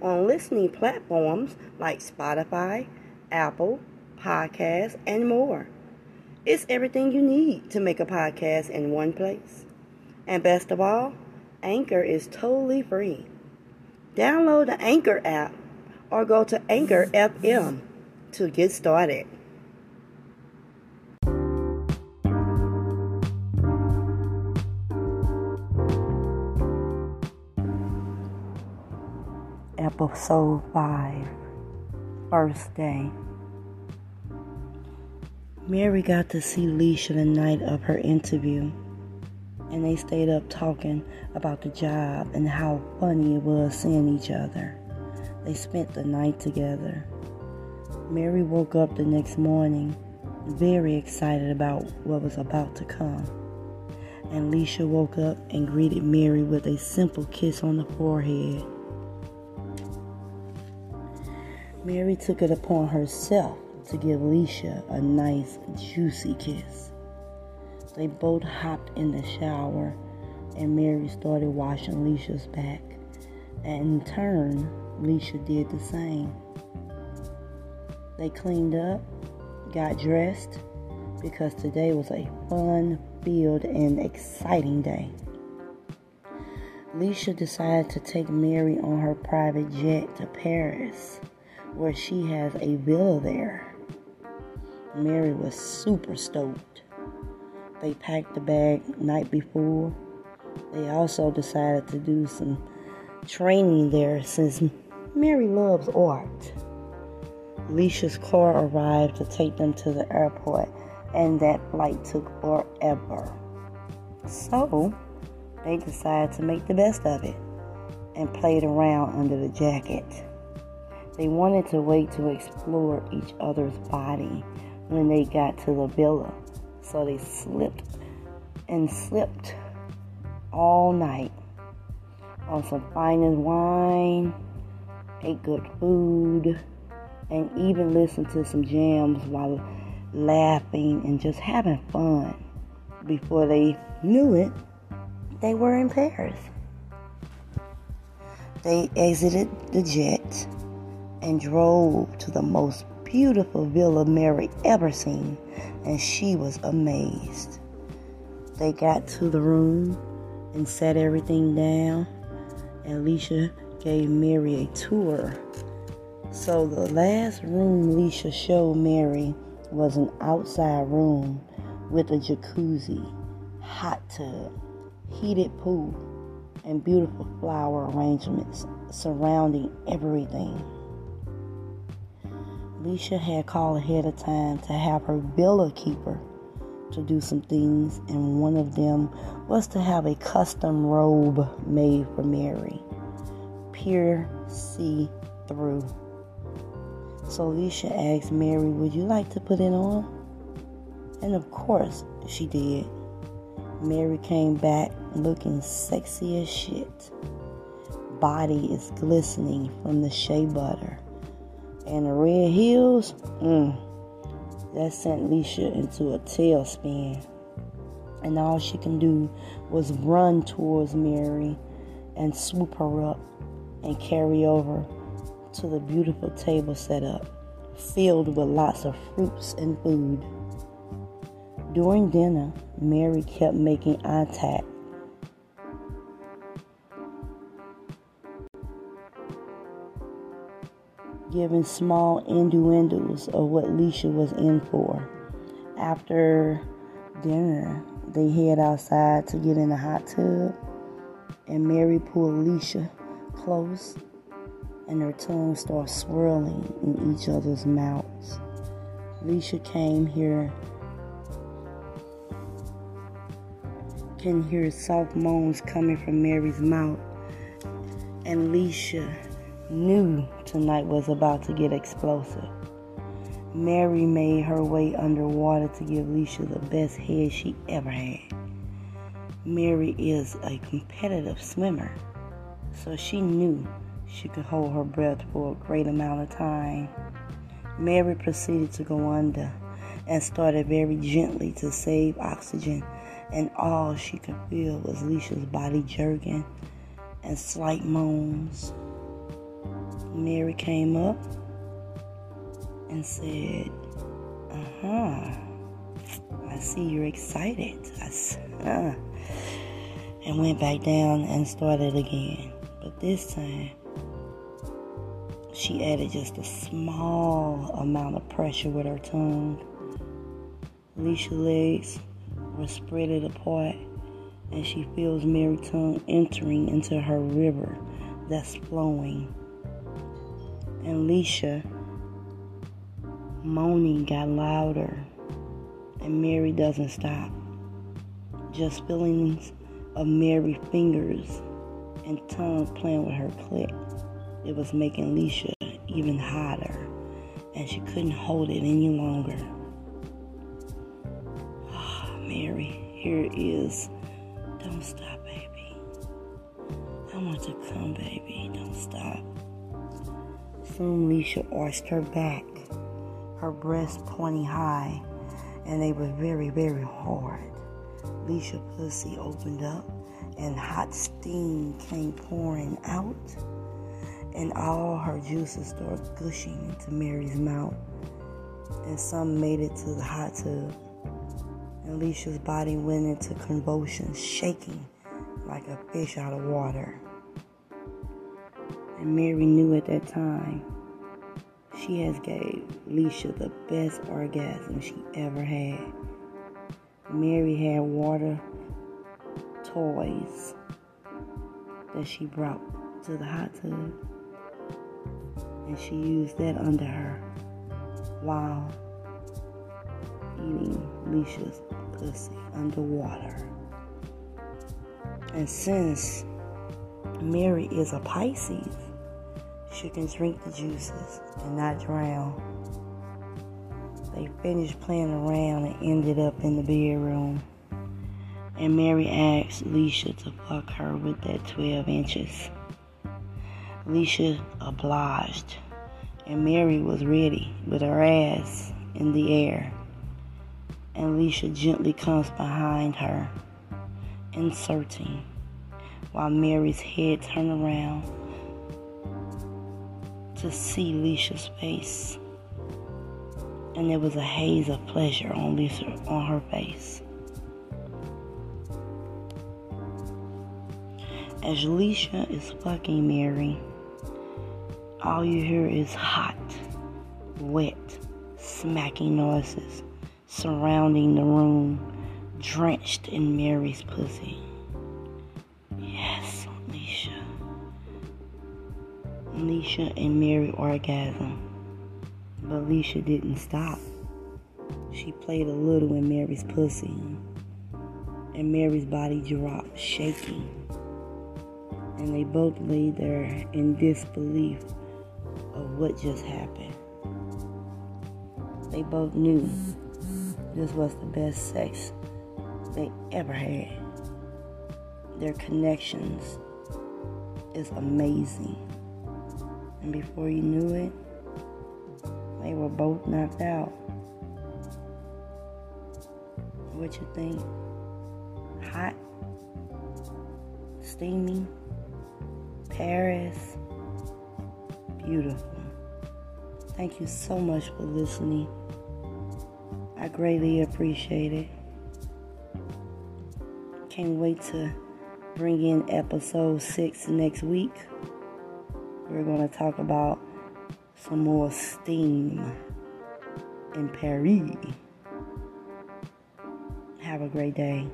on listening platforms like Spotify, Apple Podcasts, and more. It's everything you need to make a podcast in one place. And best of all, Anchor is totally free. Download the Anchor app or go to Anchor FM to get started. Episode 5 First Day Mary got to see Lesha the night of her interview, and they stayed up talking about the job and how funny it was seeing each other. They spent the night together. Mary woke up the next morning very excited about what was about to come. And Lesha woke up and greeted Mary with a simple kiss on the forehead. Mary took it upon herself to give Lesha a nice, juicy kiss. They both hopped in the shower, and Mary started washing Lesha's back. And in turn, Lesha did the same. They cleaned up, got dressed, because today was a fun filled and exciting day. Lesha decided to take Mary on her private jet to Paris where she has a villa there. Mary was super stoked. They packed the bag night before. They also decided to do some training there since Mary loves art. Lesha's car arrived to take them to the airport, and that flight took forever. So, they decided to make the best of it and played around under the jacket. They wanted to wait to explore each other's body when they got to the villa. So they slipped and slipped all night on some fine wine, ate good food, and even listened to some jams while laughing and just having fun. Before they knew it, they were in Paris. They exited the jet and drove to the most beautiful villa Mary ever seen, and she was amazed. They got to the room and set everything down. and Lesha gave Mary a tour. So the last room Lesha showed Mary was an outside room with a jacuzzi, hot tub, heated pool, and beautiful flower arrangements surrounding everything. Lesha had called ahead of time to have her villa keeper to do some things, and one of them was to have a custom robe made for Mary, pure see through. So Lesha asked Mary, Would you like to put it on? And of course, she did. Mary came back looking sexy as shit. Body is glistening from the shea butter and the red heels, mm, that sent Lesha into a tailspin. And all she can do was run towards Mary and swoop her up and carry over to the beautiful table set up, filled with lots of fruits and food. During dinner, Mary kept making eye contact giving small innuendos of what Lesha was in for. After dinner, they head outside to get in the hot tub, and Mary pulled Lesha close, and their tongues start swirling in each other's mouths. Lesha came here, can hear soft moans coming from Mary's mouth, and Lesha knew tonight was about to get explosive. Mary made her way underwater to give Lesha the best head she ever had. Mary is a competitive swimmer, so she knew she could hold her breath for a great amount of time. Mary proceeded to go under and started very gently to save oxygen, and all she could feel was Lesha's body jerking and slight moans. Mary came up and said, Uh huh. I see you're excited. I uh, and went back down and started again. But this time, she added just a small amount of pressure with her tongue. Lesha's legs were spread apart, and she feels Mary's tongue entering into her river that's flowing. And Lesha moaning got louder, and Mary doesn't stop. Just feelings of Mary's fingers and tongue playing with her clit. It was making Lesha even hotter, and she couldn't hold it any longer. Oh, Mary, here it is. Don't stop, baby. I want to come, baby. Don't stop. Soon Lesha arched her back her breasts pointing high, and they were very, very hard. Lesha pussy opened up, and hot steam came pouring out, and all her juices started gushing into Mary's mouth, and some made it to the hot tub. And Lesha's body went into convulsions, shaking like a fish out of water. Mary knew at that time she has gave Lesha the best orgasm she ever had. Mary had water toys that she brought to the hot tub. And she used that under her while eating Lesha's pussy underwater. And since Mary is a Pisces, she can drink the juices and not drown. They finished playing around and ended up in the bedroom. And Mary asked Lesha to fuck her with that 12 inches. Lesha obliged, and Mary was ready with her ass in the air. And Lesha gently comes behind her, inserting, while Mary's head turned around to see Lesha's face. And there was a haze of pleasure on Lisa on her face. As Lesha is fucking Mary, all you hear is hot, wet, smacking noises surrounding the room, drenched in Mary's pussy. Lesha and Mary orgasm. But Lesha didn't stop. She played a little in Mary's pussy. And Mary's body dropped, shaking. And they both lay there in disbelief of what just happened. They both knew this was the best sex they ever had. Their connections is amazing. And before you knew it, they were both knocked out. What you think? Hot? Steamy? Paris? Beautiful. Thank you so much for listening. I greatly appreciate it. Can't wait to bring in episode six next week we're going to talk about some more steam in Paris. Have a great day.